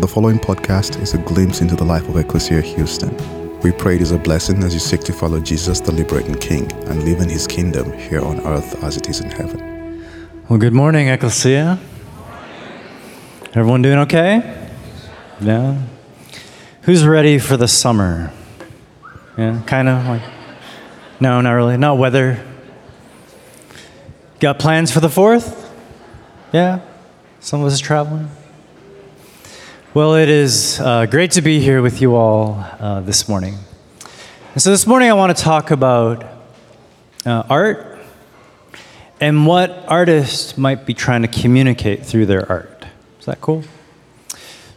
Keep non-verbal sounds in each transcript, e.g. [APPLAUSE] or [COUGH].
The following podcast is a glimpse into the life of Ecclesia Houston. We pray it is a blessing as you seek to follow Jesus, the liberating King, and live in his kingdom here on earth as it is in heaven. Well, good morning, Ecclesia. Everyone doing okay? Yeah. Who's ready for the summer? Yeah, kind of like. No, not really. Not weather. Got plans for the fourth? Yeah. Some of us traveling. Well, it is uh, great to be here with you all uh, this morning. And so, this morning, I want to talk about uh, art and what artists might be trying to communicate through their art. Is that cool?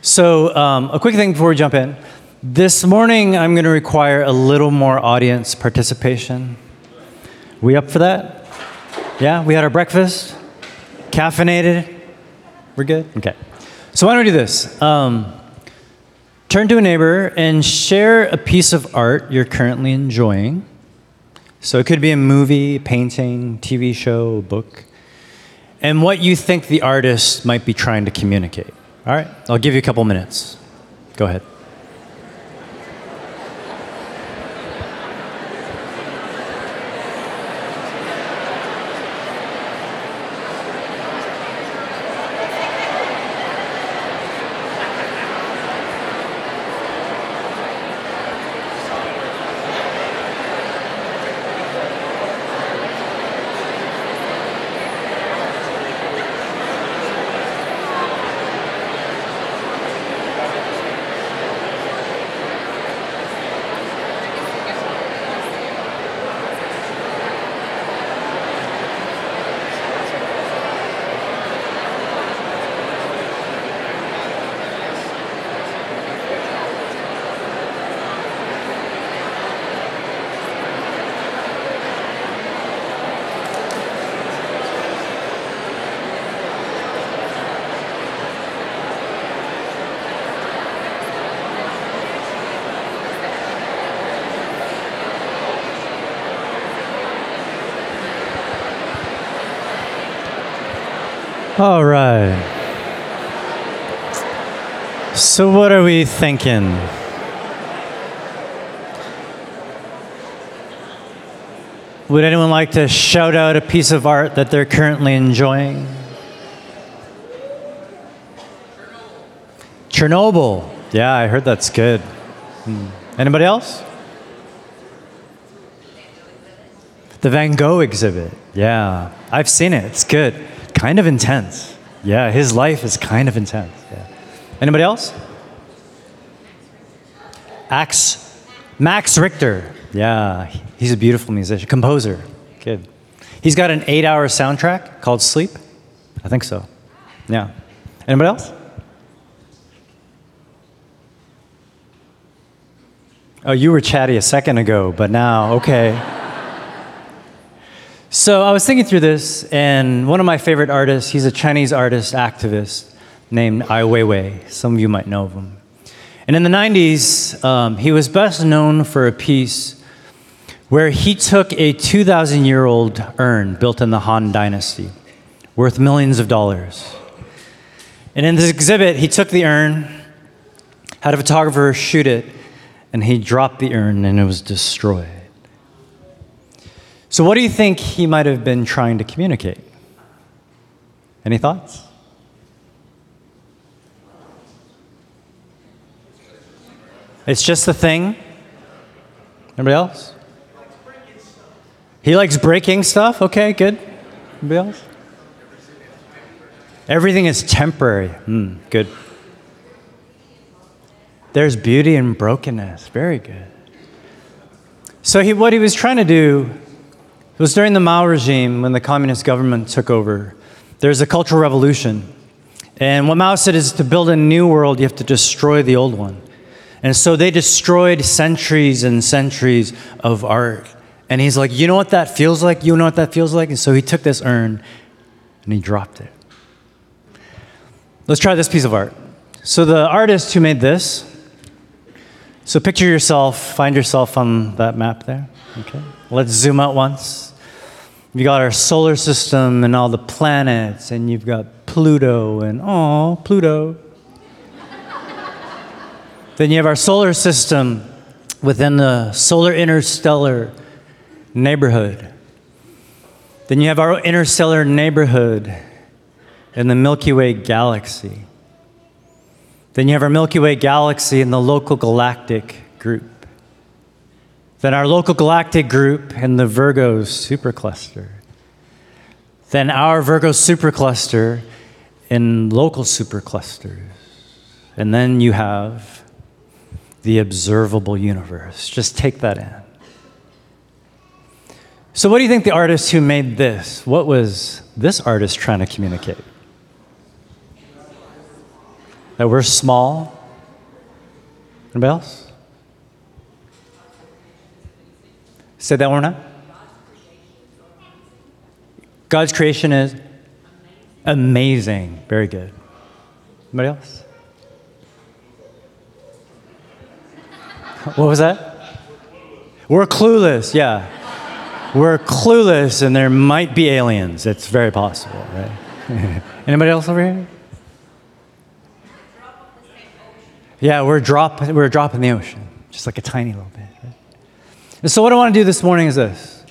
So, um, a quick thing before we jump in. This morning, I'm going to require a little more audience participation. We up for that? Yeah, we had our breakfast, caffeinated. We're good? Okay. So, why don't we do this? Um, turn to a neighbor and share a piece of art you're currently enjoying. So, it could be a movie, painting, TV show, book, and what you think the artist might be trying to communicate. All right? I'll give you a couple minutes. Go ahead. All right. So, what are we thinking? Would anyone like to shout out a piece of art that they're currently enjoying? Chernobyl. Yeah, I heard that's good. Hmm. Anybody else? The Van Gogh exhibit. Yeah, I've seen it. It's good. Kind of intense. Yeah, his life is kind of intense. Yeah. Anybody else? Ax, Max Richter. Yeah, he's a beautiful musician, composer. Good. He's got an eight-hour soundtrack called Sleep. I think so. Yeah. Anybody else? Oh, you were chatty a second ago, but now, okay. So I was thinking through this, and one of my favorite artists, he's a Chinese artist activist named Ai Weiwei. Some of you might know of him. And in the 90s, um, he was best known for a piece where he took a 2,000 year old urn built in the Han Dynasty, worth millions of dollars. And in this exhibit, he took the urn, had a photographer shoot it, and he dropped the urn and it was destroyed. So, what do you think he might have been trying to communicate? Any thoughts? It's just a thing. Anybody else? He likes breaking stuff? Okay, good. Anybody else? Everything is temporary. Mm, good. There's beauty in brokenness. Very good. So, he, what he was trying to do it was during the Mao regime when the communist government took over. There's a cultural revolution. And what Mao said is to build a new world, you have to destroy the old one. And so they destroyed centuries and centuries of art. And he's like, you know what that feels like? You know what that feels like? And so he took this urn and he dropped it. Let's try this piece of art. So the artist who made this, so picture yourself, find yourself on that map there. Okay. Let's zoom out once. You got our solar system and all the planets, and you've got Pluto, and oh, Pluto. Then you have our solar system within the solar interstellar neighborhood. Then you have our interstellar neighborhood in the Milky Way galaxy. Then you have our Milky Way galaxy in the local galactic group. Then our local galactic group in the Virgo supercluster. Then our Virgo supercluster in local superclusters. And then you have the observable universe. Just take that in. So, what do you think the artist who made this, what was this artist trying to communicate? That we're small? Anybody else? Say that one more. God's creation is amazing. Very good. Anybody else? What was that? We're clueless, yeah. We're clueless, and there might be aliens. It's very possible, right? [LAUGHS] Anybody else over here? Yeah, we're drop, we're a drop in the ocean, just like a tiny little bit. And so, what I want to do this morning is this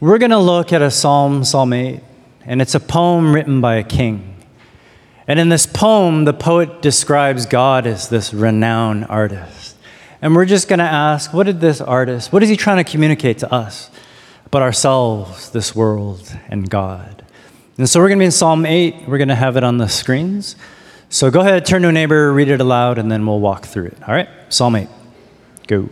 we're going to look at a psalm, Psalm 8, and it's a poem written by a king. And in this poem, the poet describes God as this renowned artist. And we're just going to ask, what did this artist, what is he trying to communicate to us about ourselves, this world, and God? And so we're going to be in Psalm 8. We're going to have it on the screens. So go ahead, turn to a neighbor, read it aloud, and then we'll walk through it. All right? Psalm 8. Go.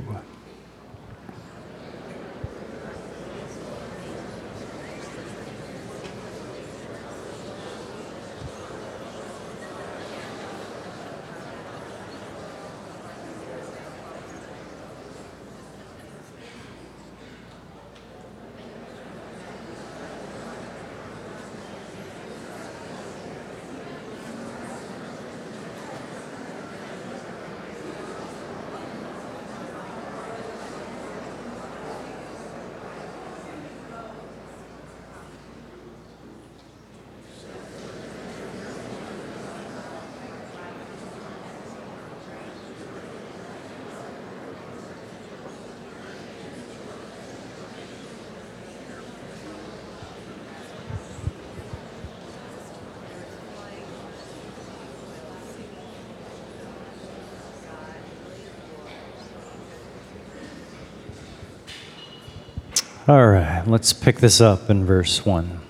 All right, let's pick this up in verse 1.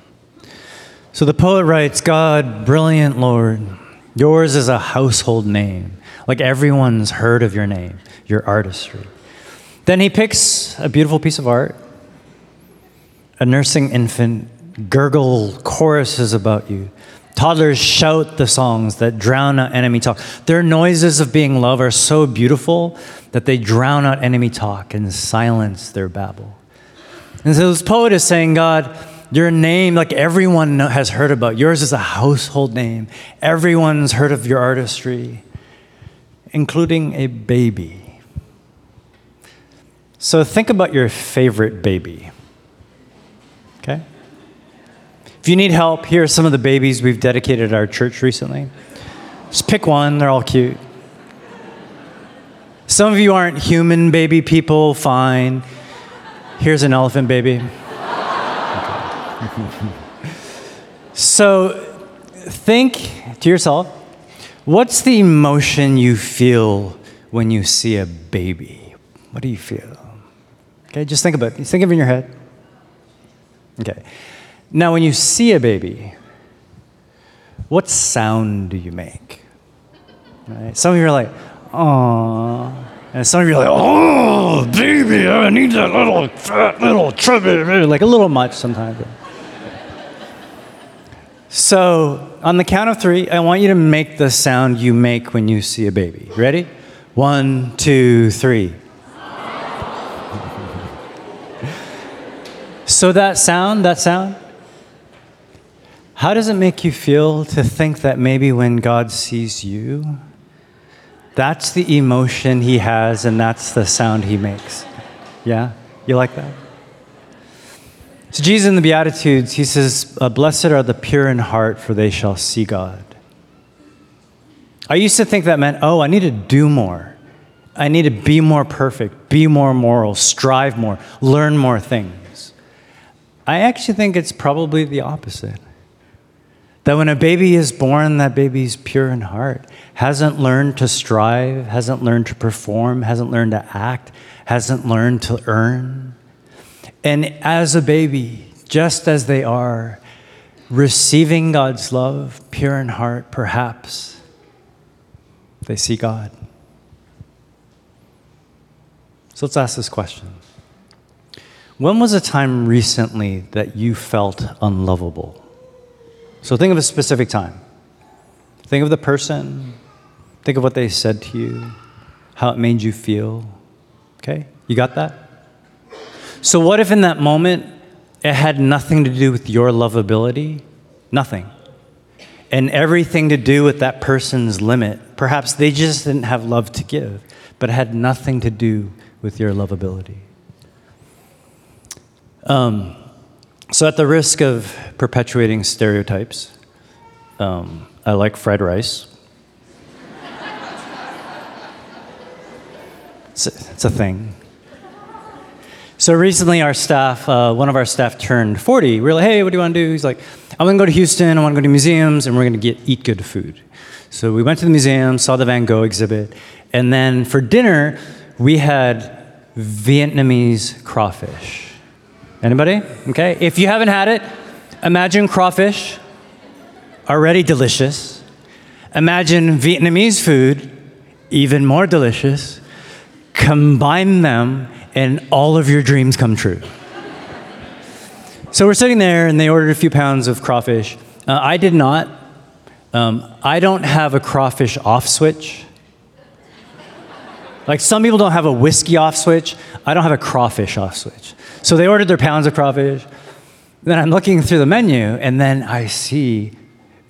So the poet writes God, brilliant Lord, yours is a household name. Like everyone's heard of your name, your artistry. Then he picks a beautiful piece of art. A nursing infant gurgle choruses about you. Toddlers shout the songs that drown out enemy talk. Their noises of being loved are so beautiful that they drown out enemy talk and silence their babble. And so this poet is saying, God, your name, like everyone has heard about, yours is a household name. Everyone's heard of your artistry, including a baby. So think about your favorite baby. Okay? If you need help, here are some of the babies we've dedicated at our church recently. Just pick one, they're all cute. Some of you aren't human baby people, fine. Here's an elephant baby. so think to yourself what's the emotion you feel when you see a baby? What do you feel? Okay, just think about it. Think of it in your head. Okay. Now, when you see a baby, what sound do you make? Right? Some of you are like, oh. And some of you are like, oh, baby, I need that little fat little chubby, like a little much sometimes. So, on the count of three, I want you to make the sound you make when you see a baby. Ready? One, two, three. so, that sound, that sound, how does it make you feel to think that maybe when God sees you, that's the emotion he has, and that's the sound he makes. Yeah? You like that? So, Jesus in the Beatitudes, he says, uh, Blessed are the pure in heart, for they shall see God. I used to think that meant, oh, I need to do more. I need to be more perfect, be more moral, strive more, learn more things. I actually think it's probably the opposite. That when a baby is born, that baby's pure in heart, hasn't learned to strive, hasn't learned to perform, hasn't learned to act, hasn't learned to earn. And as a baby, just as they are, receiving God's love, pure in heart, perhaps they see God. So let's ask this question When was a time recently that you felt unlovable? So think of a specific time. Think of the person, think of what they said to you, how it made you feel. Okay? You got that? So, what if in that moment it had nothing to do with your lovability? Nothing. And everything to do with that person's limit. Perhaps they just didn't have love to give, but it had nothing to do with your lovability. Um, so, at the risk of perpetuating stereotypes, um, I like fried rice. it's, a, it's a thing. So recently, our staff, uh, one of our staff turned 40. We were like, hey, what do you want to do? He's like, I want to go to Houston. I want to go to museums, and we're going to get eat good food. So we went to the museum, saw the Van Gogh exhibit, and then for dinner, we had Vietnamese crawfish. Anybody? Okay. If you haven't had it, imagine crawfish, already delicious. Imagine Vietnamese food, even more delicious. Combine them and all of your dreams come true. so we're sitting there, and they ordered a few pounds of crawfish. Uh, I did not. Um, I don't have a crawfish off switch. Like some people don't have a whiskey off switch. I don't have a crawfish off switch. So they ordered their pounds of crawfish. Then I'm looking through the menu, and then I see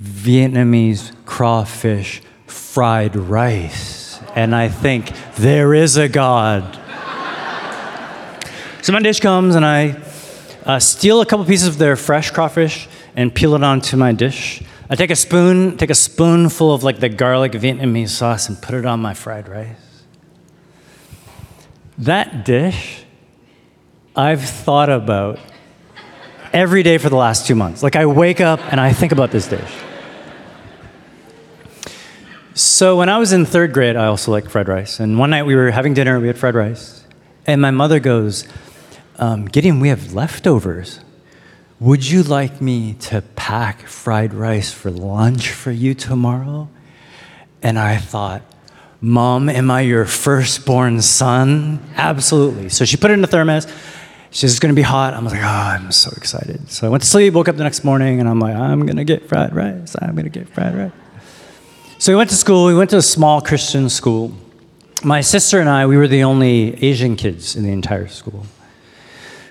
Vietnamese crawfish fried rice. And I think, there is a God. So my dish comes, and I uh, steal a couple pieces of their fresh crawfish and peel it onto my dish. I take a spoon, take a spoonful of like the garlic Vietnamese sauce and put it on my fried rice. That dish, I've thought about every day for the last two months. Like I wake up and I think about this dish. So when I was in third grade, I also liked fried rice. And one night we were having dinner, we had fried rice. And my mother goes, um, Gideon, we have leftovers. Would you like me to pack fried rice for lunch for you tomorrow? And I thought, Mom, am I your firstborn son? Absolutely. So she put it in the thermos. It's going to be hot. I'm like, Oh, I'm so excited. So I went to sleep, woke up the next morning, and I'm like, I'm to get fried rice. I'm to get fried rice. So we went to school. We went to a small Christian school. My sister and I, we were the only Asian kids in the entire school.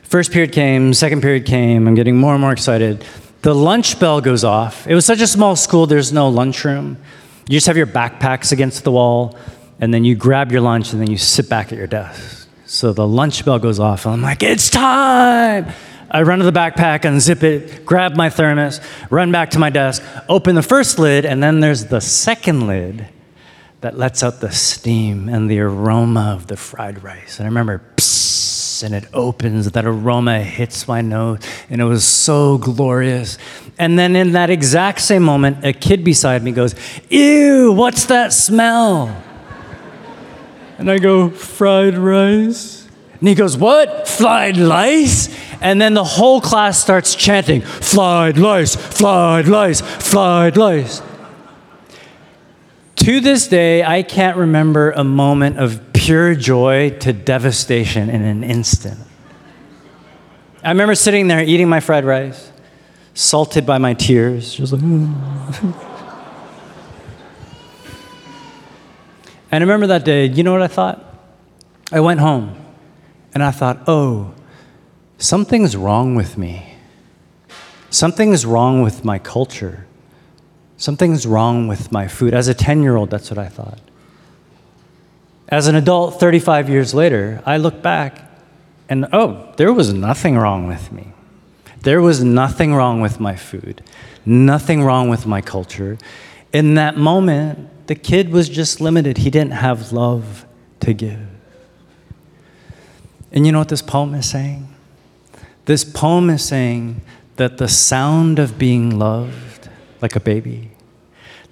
First period came, second period came. I'm getting more and more excited. The lunch bell goes off. It was such a small school, there's no lunchroom. You just have your backpacks against the wall, and then you grab your lunch, and then you sit back at your desk. So the lunch bell goes off, and I'm like, it's time! I run to the backpack, unzip it, grab my thermos, run back to my desk, open the first lid, and then there's the second lid that lets out the steam and the aroma of the fried rice. And I remember, psst, and it opens. That aroma hits my nose, and it was so glorious. And then in that exact same moment, a kid beside me goes, Ew, what's that smell? And I go, Fried rice. And he goes, What? Fried lice? And then the whole class starts chanting, Fried lice, fried lice, fried lice. To this day, I can't remember a moment of pure joy to devastation in an instant. I remember sitting there eating my fried rice, salted by my tears, just like, mm. [LAUGHS] and I remember that day, you know what I thought? I went home and I thought, oh, something's wrong with me. Something's wrong with my culture. Something's wrong with my food. As a 10 year old, that's what I thought. As an adult, 35 years later, I look back and oh, there was nothing wrong with me. There was nothing wrong with my food, nothing wrong with my culture. In that moment, the kid was just limited. He didn't have love to give. And you know what this poem is saying? This poem is saying that the sound of being loved, like a baby,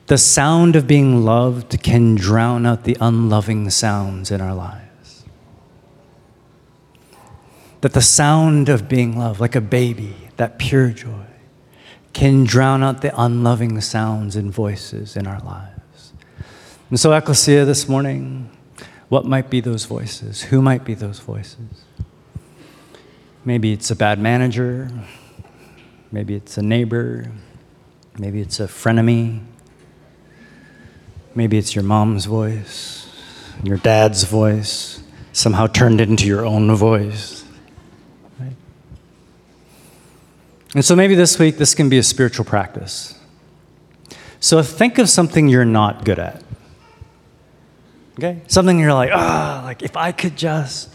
the sound of being loved can drown out the unloving sounds in our lives. That the sound of being loved, like a baby, that pure joy, can drown out the unloving sounds and voices in our lives. And so, Ecclesia, this morning, what might be those voices? Who might be those voices? Maybe it's a bad manager. Maybe it's a neighbor. Maybe it's a frenemy. Maybe it's your mom's voice, your dad's voice, somehow turned into your own voice. And so maybe this week this can be a spiritual practice. So think of something you're not good at. Okay? Something you're like, ah, oh, like if I could just.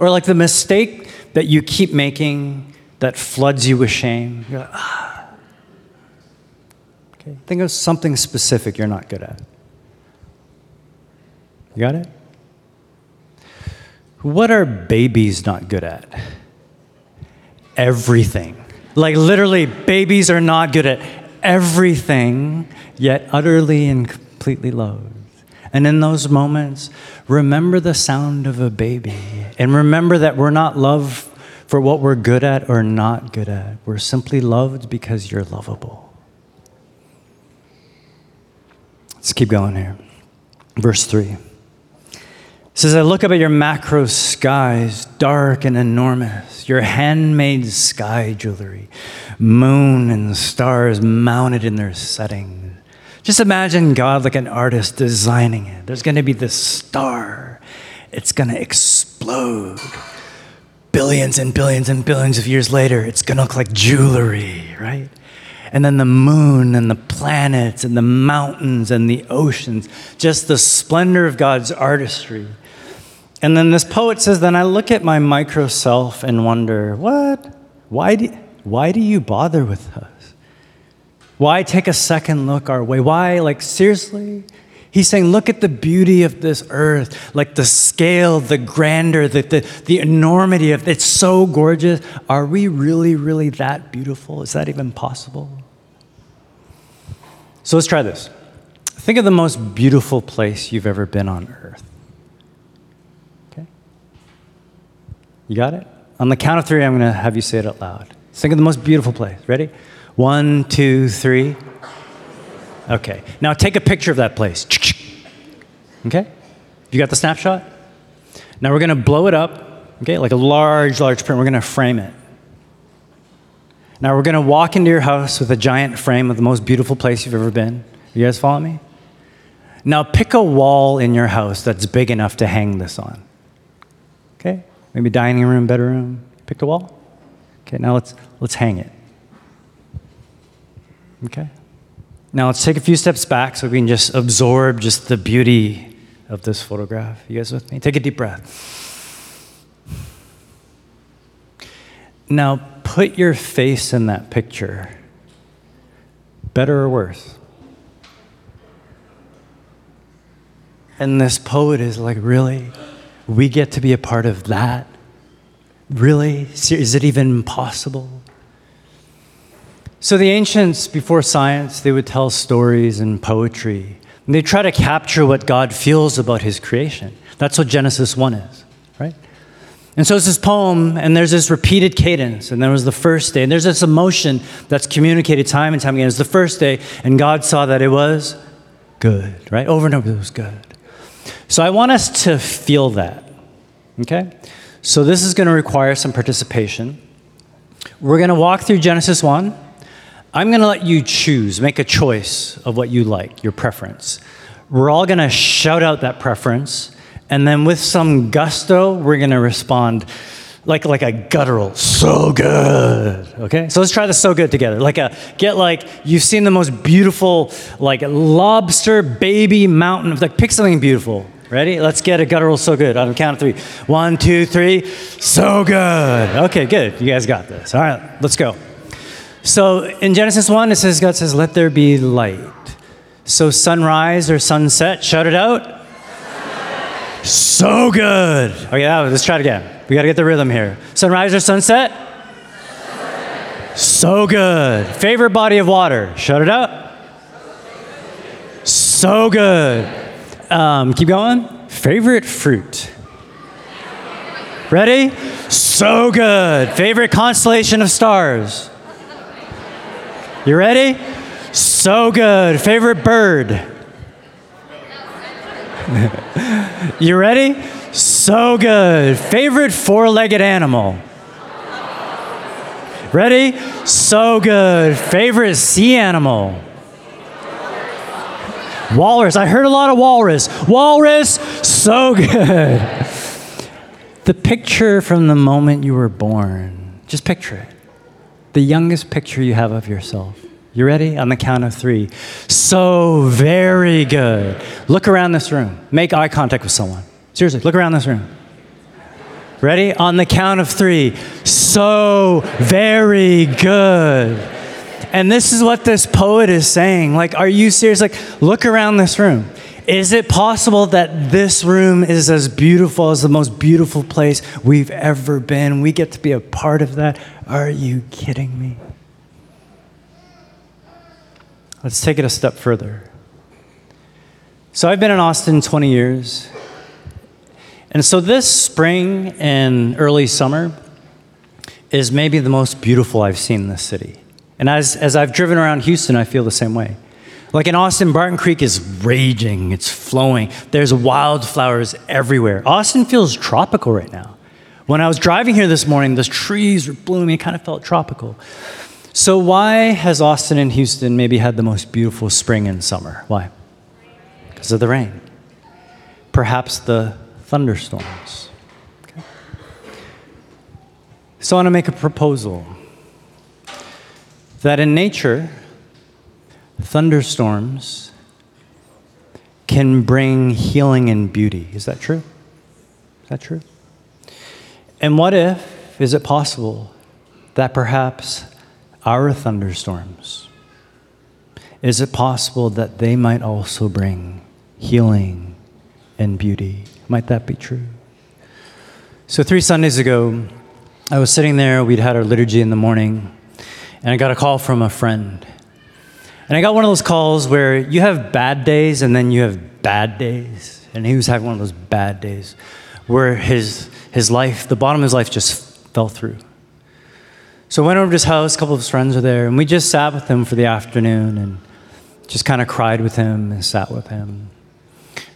Or like the mistake that you keep making that floods you with shame. You're like, ah. Okay? Think of something specific you're not good at. You got it? What are babies not good at? Everything. Like literally, babies are not good at everything, yet utterly and completely loved. And in those moments, remember the sound of a baby. And remember that we're not loved for what we're good at or not good at. We're simply loved because you're lovable. Let's keep going here. Verse 3 says, I look up at your macro skies, dark and enormous, your handmade sky jewelry, moon and stars mounted in their settings. Just imagine God like an artist designing it. There's going to be this star, it's going to explode. Billions and billions and billions of years later, it's going to look like jewelry, right? And then the moon and the planets and the mountains and the oceans, just the splendor of God's artistry. And then this poet says, Then I look at my micro self and wonder, what? Why do, why do you bother with us? Why take a second look our way? Why, like, seriously? He's saying, look at the beauty of this earth, like the scale, the grandeur, the, the, the enormity of. It's so gorgeous. Are we really, really that beautiful? Is that even possible? So let's try this. Think of the most beautiful place you've ever been on earth. Okay? You got it? On the count of three, I'm going to have you say it out loud. Think of the most beautiful place. Ready? One, two, three. Okay. Now take a picture of that place. Okay? You got the snapshot? Now we're going to blow it up, okay, like a large, large print. We're going to frame it. Now we're going to walk into your house with a giant frame of the most beautiful place you've ever been. You guys follow me? Now pick a wall in your house that's big enough to hang this on. Okay? Maybe dining room, bedroom. Pick a wall. Okay, now let's let's hang it. Okay? Now let's take a few steps back so we can just absorb just the beauty of this photograph. You guys with me? Take a deep breath. Now put your face in that picture. Better or worse? And this poet is like, really? We get to be a part of that? Really? Is it even possible? So the ancients, before science, they would tell stories and poetry. And they try to capture what God feels about his creation. That's what Genesis 1 is, right? And so it's this poem, and there's this repeated cadence, and there was the first day, and there's this emotion that's communicated time and time again. It's the first day, and God saw that it was good, right? Over and over, it was good. So I want us to feel that, okay? So this is going to require some participation. We're going to walk through Genesis 1. I'm going to let you choose, make a choice of what you like, your preference. We're all going to shout out that preference, and then with some gusto, we're going to respond like like a guttural, so good. Okay, so let's try this so good together. Like a get like you've seen the most beautiful like lobster baby mountain. Like pick something beautiful. Ready? Let's get a guttural so good on the count of three. One, two, three. So good. Okay, good. You guys got this. All right, let's go. So in Genesis 1, it says, God says, let there be light. So sunrise or sunset, shout it out. So good. Okay, let's try it again. We got to get the rhythm here. Sunrise or sunset? So good. Favorite body of water? Shut it up. So good. Um, keep going. Favorite fruit? Ready? So good. Favorite constellation of stars? You ready? So good. Favorite bird? [LAUGHS] you ready? So good. Favorite four legged animal? Ready? So good. Favorite sea animal? Walrus. I heard a lot of walrus. Walrus, so good. [LAUGHS] The picture from the moment you were born, just picture it. The youngest picture you have of yourself. You ready? On the count of three. So very good. Look around this room. Make eye contact with someone. Seriously, look around this room. Ready? On the count of three. So very good. And this is what this poet is saying. Like, are you serious? Like, look around this room. Is it possible that this room is as beautiful as the most beautiful place we've ever been? We get to be a part of that? Are you kidding me? Let's take it a step further. So, I've been in Austin 20 years. And so, this spring and early summer is maybe the most beautiful I've seen in this city. And as, as I've driven around Houston, I feel the same way. Like in Austin, Barton Creek is raging, it's flowing. There's wildflowers everywhere. Austin feels tropical right now. When I was driving here this morning, the trees were blooming, it kind of felt tropical. So, why has Austin and Houston maybe had the most beautiful spring and summer? Why? Because of the rain. Perhaps the thunderstorms. Okay. So, I want to make a proposal that in nature, thunderstorms can bring healing and beauty. Is that true? Is that true? And what if, is it possible that perhaps our thunderstorms, is it possible that they might also bring healing and beauty? Might that be true? So, three Sundays ago, I was sitting there, we'd had our liturgy in the morning, and I got a call from a friend. And I got one of those calls where you have bad days and then you have bad days. And he was having one of those bad days where his, his life, the bottom of his life just fell through. So I went over to his house, a couple of his friends were there, and we just sat with him for the afternoon and just kind of cried with him and sat with him.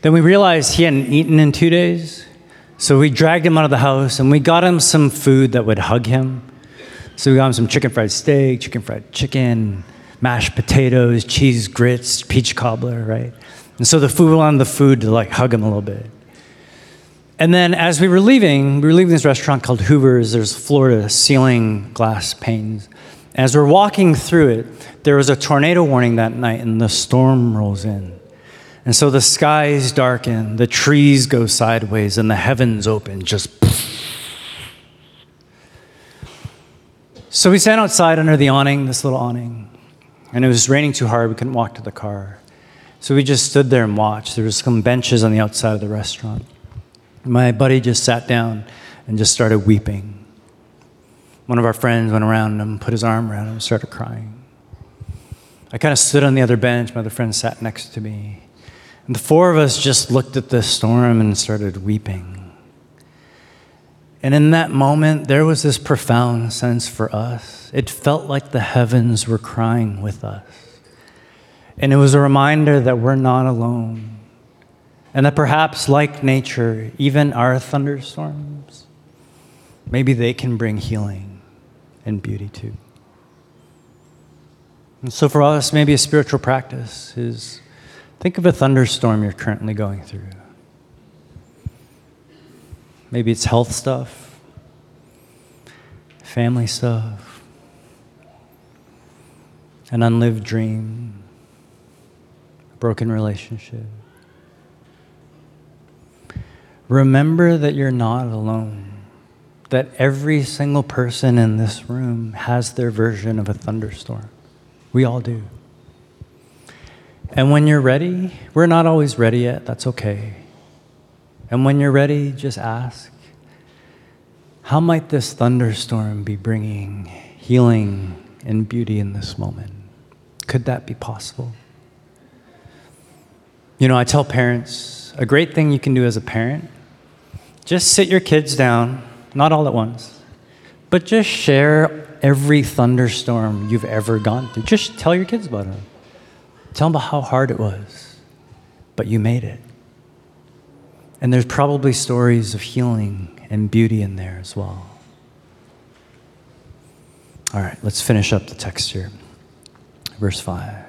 Then we realized he hadn't eaten in two days. So we dragged him out of the house and we got him some food that would hug him. So we got him some chicken fried steak, chicken fried chicken, mashed potatoes, cheese grits, peach cobbler, right? And so the food on the food to like hug him a little bit. And then as we were leaving, we were leaving this restaurant called Hoover's. There's floor to ceiling glass panes. As we're walking through it, there was a tornado warning that night, and the storm rolls in. And so the skies darken, the trees go sideways, and the heavens open, just [LAUGHS] So we sat outside under the awning, this little awning, and it was raining too hard. We couldn't walk to the car. So we just stood there and watched. There were some benches on the outside of the restaurant. My buddy just sat down and just started weeping. One of our friends went around him, put his arm around him, and started crying. I kind of stood on the other bench. My other friend sat next to me. And the four of us just looked at the storm and started weeping. And in that moment, there was this profound sense for us. It felt like the heavens were crying with us. And it was a reminder that we're not alone. And that perhaps, like nature, even our thunderstorms, maybe they can bring healing and beauty too. And so, for us, maybe a spiritual practice is think of a thunderstorm you're currently going through. Maybe it's health stuff, family stuff, an unlived dream, a broken relationship. Remember that you're not alone, that every single person in this room has their version of a thunderstorm. We all do. And when you're ready, we're not always ready yet, that's okay. And when you're ready, just ask how might this thunderstorm be bringing healing and beauty in this moment? Could that be possible? You know, I tell parents a great thing you can do as a parent just sit your kids down, not all at once, but just share every thunderstorm you've ever gone through. Just tell your kids about it. Tell them about how hard it was, but you made it. And there's probably stories of healing and beauty in there as well. All right, let's finish up the text here. Verse 5.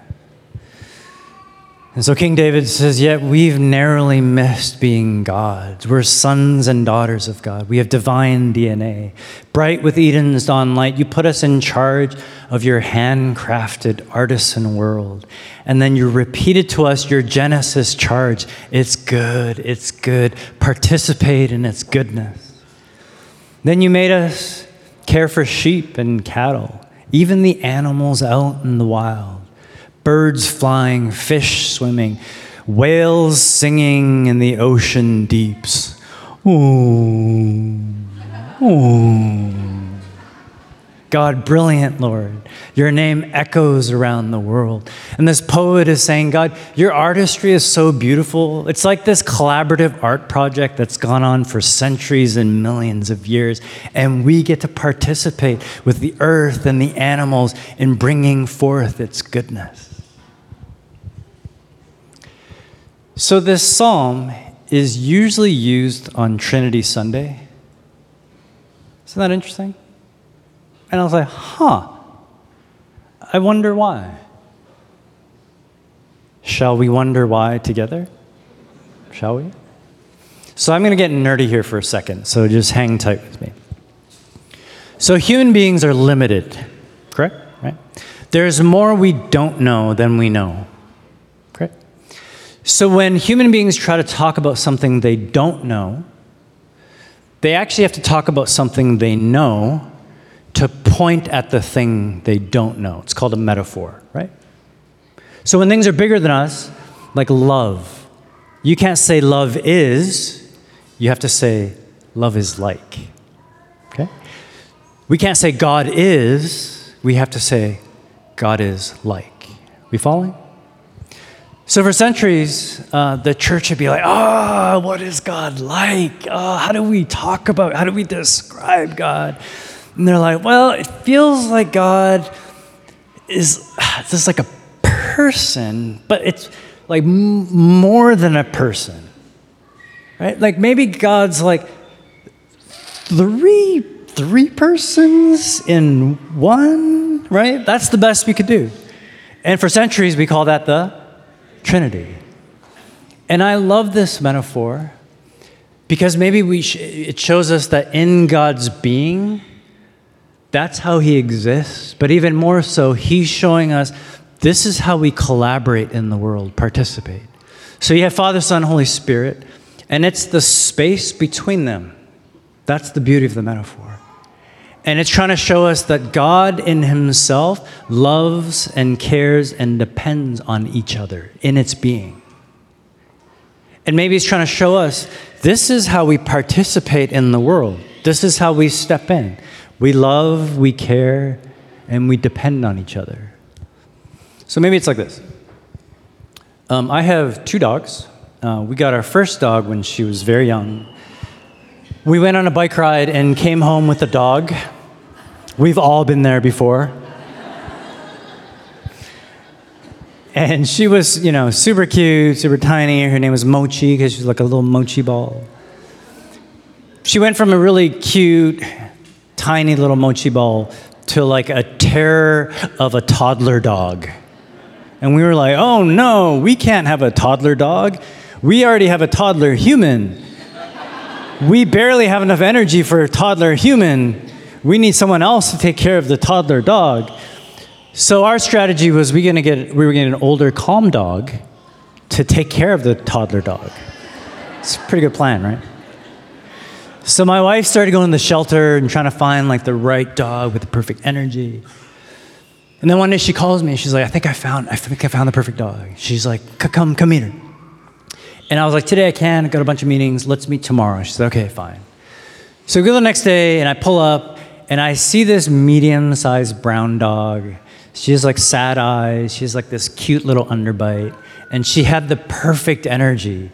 And so King David says, Yet we've narrowly missed being gods. We're sons and daughters of God. We have divine DNA. Bright with Eden's dawn light, you put us in charge of your handcrafted artisan world. And then you repeated to us your Genesis charge it's good, it's good. Participate in its goodness. Then you made us care for sheep and cattle, even the animals out in the wild, birds flying, fish swimming, whales singing in the ocean deeps. Ooh, ooh. God, brilliant Lord. Your name echoes around the world. And this poet is saying, God, your artistry is so beautiful. It's like this collaborative art project that's gone on for centuries and millions of years. And we get to participate with the earth and the animals in bringing forth its goodness. So, this psalm is usually used on Trinity Sunday. Isn't that interesting? And I was like, huh, I wonder why. Shall we wonder why together? Shall we? So I'm going to get nerdy here for a second, so just hang tight with me. So human beings are limited, correct? Right? There's more we don't know than we know. So when human beings try to talk about something they don't know, they actually have to talk about something they know to point at the thing they don't know. It's called a metaphor, right? So when things are bigger than us, like love, you can't say love is, you have to say love is like. Okay? We can't say God is, we have to say God is like. We following? So for centuries, uh, the church would be like, "Ah, oh, what is God like? Oh, how do we talk about? How do we describe God?" And they're like, well, it feels like God is [SIGHS] just like a person, but it's like m- more than a person. Right? Like maybe God's like three three persons in one, right? That's the best we could do. And for centuries we call that the Trinity. And I love this metaphor because maybe sh- it shows us that in God's being that's how he exists. But even more so, he's showing us this is how we collaborate in the world, participate. So you have Father, Son, Holy Spirit, and it's the space between them. That's the beauty of the metaphor. And it's trying to show us that God in Himself loves and cares and depends on each other in its being. And maybe He's trying to show us this is how we participate in the world, this is how we step in. We love, we care, and we depend on each other. So maybe it's like this um, I have two dogs. Uh, we got our first dog when she was very young. We went on a bike ride and came home with a dog. We've all been there before. and she was, you know, super cute, super tiny. Her name was Mochi because she was like a little mochi ball. She went from a really cute, tiny little mochi ball to like a terror of a toddler dog. And we were like, oh no, we can't have a toddler dog. We already have a toddler human. we barely have enough energy for a toddler human. We need someone else to take care of the toddler dog. So our strategy was we gonna get we were getting an older calm dog to take care of the toddler dog. It's a pretty good plan, right? So my wife started going to the shelter and trying to find like the right dog with the perfect energy. And then one day she calls me. And she's like, "I think I found. I think I found the perfect dog." She's like, "Come, come here." And I was like, today I can, got a bunch of meetings, let's meet tomorrow. She said, okay, fine. So we go the next day, and I pull up, and I see this medium sized brown dog. She has like sad eyes, she has like this cute little underbite, and she had the perfect energy.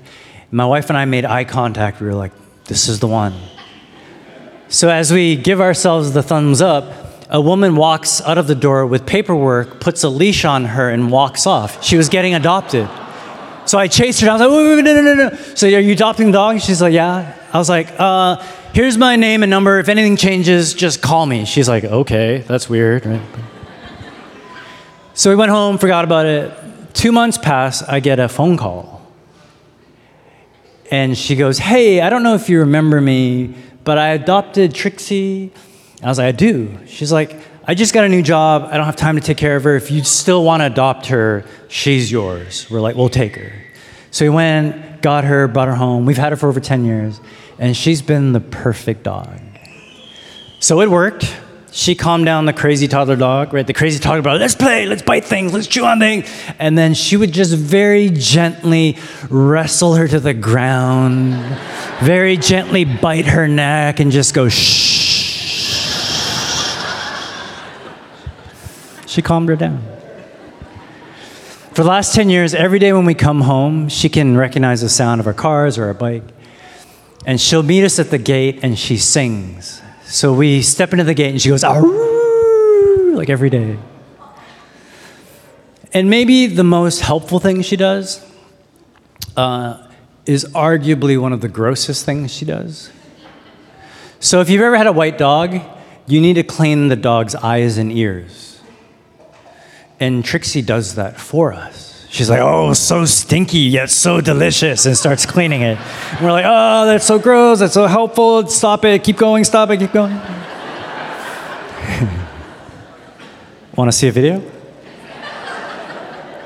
My wife and I made eye contact. We were like, this is the one. So as we give ourselves the thumbs up, a woman walks out of the door with paperwork, puts a leash on her, and walks off. She was getting adopted. So I chased her down. I was like, wait, wait, no, no, no, no. So are you adopting the dog? She's like, yeah. I was like, uh, here's my name and number. If anything changes, just call me. She's like, okay, that's weird. Right? So we went home, forgot about it. Two months pass, I get a phone call. And she goes, hey, I don't know if you remember me, but I adopted Trixie. I was like, I do. She's like, I just got a new job. I don't have time to take care of her. If you still want to adopt her, she's yours. We're like, we'll take her. So we went, got her, brought her home. We've had her for over 10 years, and she's been the perfect dog. So it worked. She calmed down the crazy toddler dog, right? The crazy toddler dog, let's play, let's bite things, let's chew on things. And then she would just very gently wrestle her to the ground, very gently bite her neck, and just go shh. She calmed her down. For the last 10 years, every day when we come home, she can recognize the sound of our cars or our bike. And she'll meet us at the gate and she sings. So we step into the gate and she goes, like every day. And maybe the most helpful thing she does uh, is arguably one of the grossest things she does. So if you've ever had a white dog, you need to clean the dog's eyes and ears. And Trixie does that for us. She's like, oh, so stinky, yet so delicious, and starts cleaning it. And we're like, oh, that's so gross, that's so helpful, stop it, keep going, stop it, keep going. [LAUGHS] Want to see a video?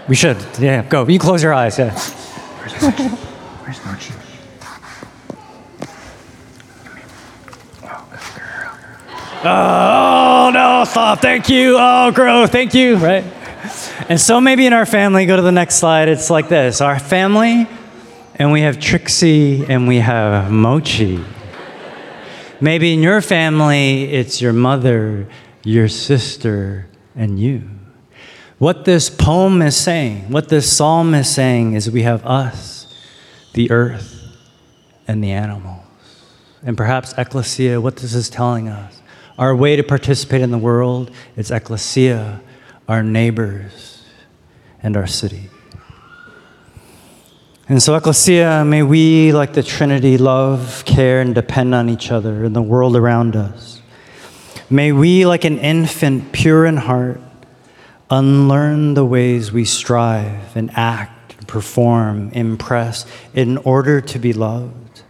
We should. Yeah, go. You close your eyes, yeah. Where's Mochi? Where's Mochi? Oh, girl. Oh no, stop. Thank you. Oh, grow. Thank you. Right? And so maybe in our family, go to the next slide, it's like this our family, and we have Trixie and we have Mochi. Maybe in your family, it's your mother, your sister, and you. What this poem is saying, what this psalm is saying, is we have us, the earth, and the animals. And perhaps ecclesia, what this is telling us, our way to participate in the world is ecclesia, our neighbors, and our city. And so, ecclesia, may we, like the Trinity, love, care, and depend on each other and the world around us. May we, like an infant, pure in heart, unlearn the ways we strive and act, and perform, impress in order to be loved.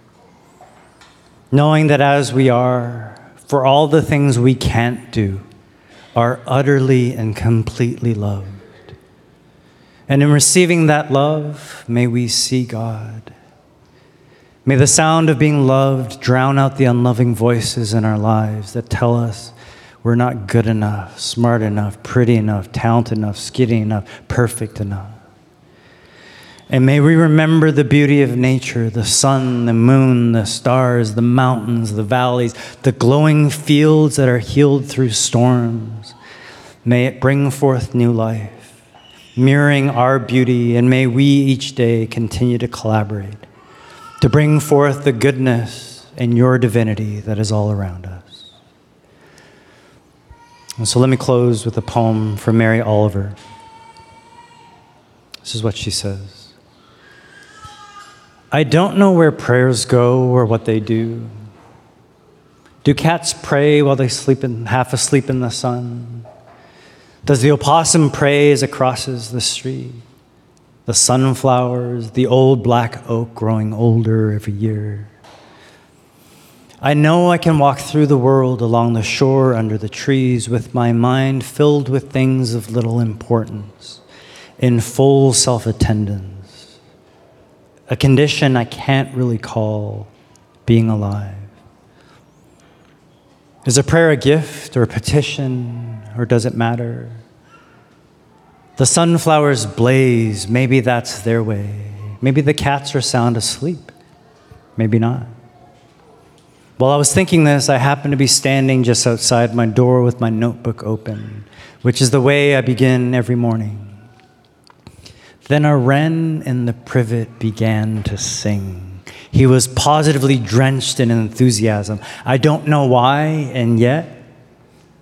Knowing that as we are, for all the things we can't do, are utterly and completely loved. And in receiving that love, may we see God. May the sound of being loved drown out the unloving voices in our lives that tell us we're not good enough, smart enough, pretty enough, talented enough, skinny enough, perfect enough. And may we remember the beauty of nature the sun, the moon, the stars, the mountains, the valleys, the glowing fields that are healed through storms. May it bring forth new life, mirroring our beauty, and may we each day continue to collaborate to bring forth the goodness and your divinity that is all around us. And so let me close with a poem from Mary Oliver. This is what she says I don't know where prayers go or what they do. Do cats pray while they sleep in, half asleep in the sun? Does the opossum praise as it crosses the street? The sunflowers, the old black oak growing older every year. I know I can walk through the world along the shore under the trees with my mind filled with things of little importance, in full self attendance, a condition I can't really call being alive. Is a prayer a gift or a petition, or does it matter? The sunflowers blaze, maybe that's their way. Maybe the cats are sound asleep. Maybe not. While I was thinking this, I happened to be standing just outside my door with my notebook open, which is the way I begin every morning. Then a wren in the privet began to sing. He was positively drenched in enthusiasm. I don't know why, and yet,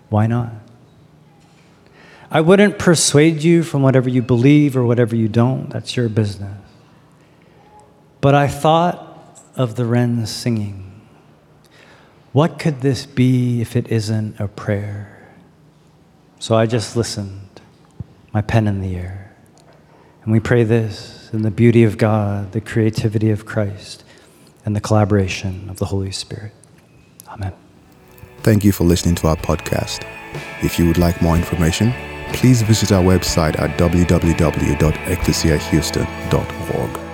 why not? I wouldn't persuade you from whatever you believe or whatever you don't. That's your business. But I thought of the wrens singing. What could this be if it isn't a prayer? So I just listened, my pen in the air. And we pray this in the beauty of God, the creativity of Christ, and the collaboration of the Holy Spirit. Amen. Thank you for listening to our podcast. If you would like more information, please visit our website at www.ecclesiahouston.org.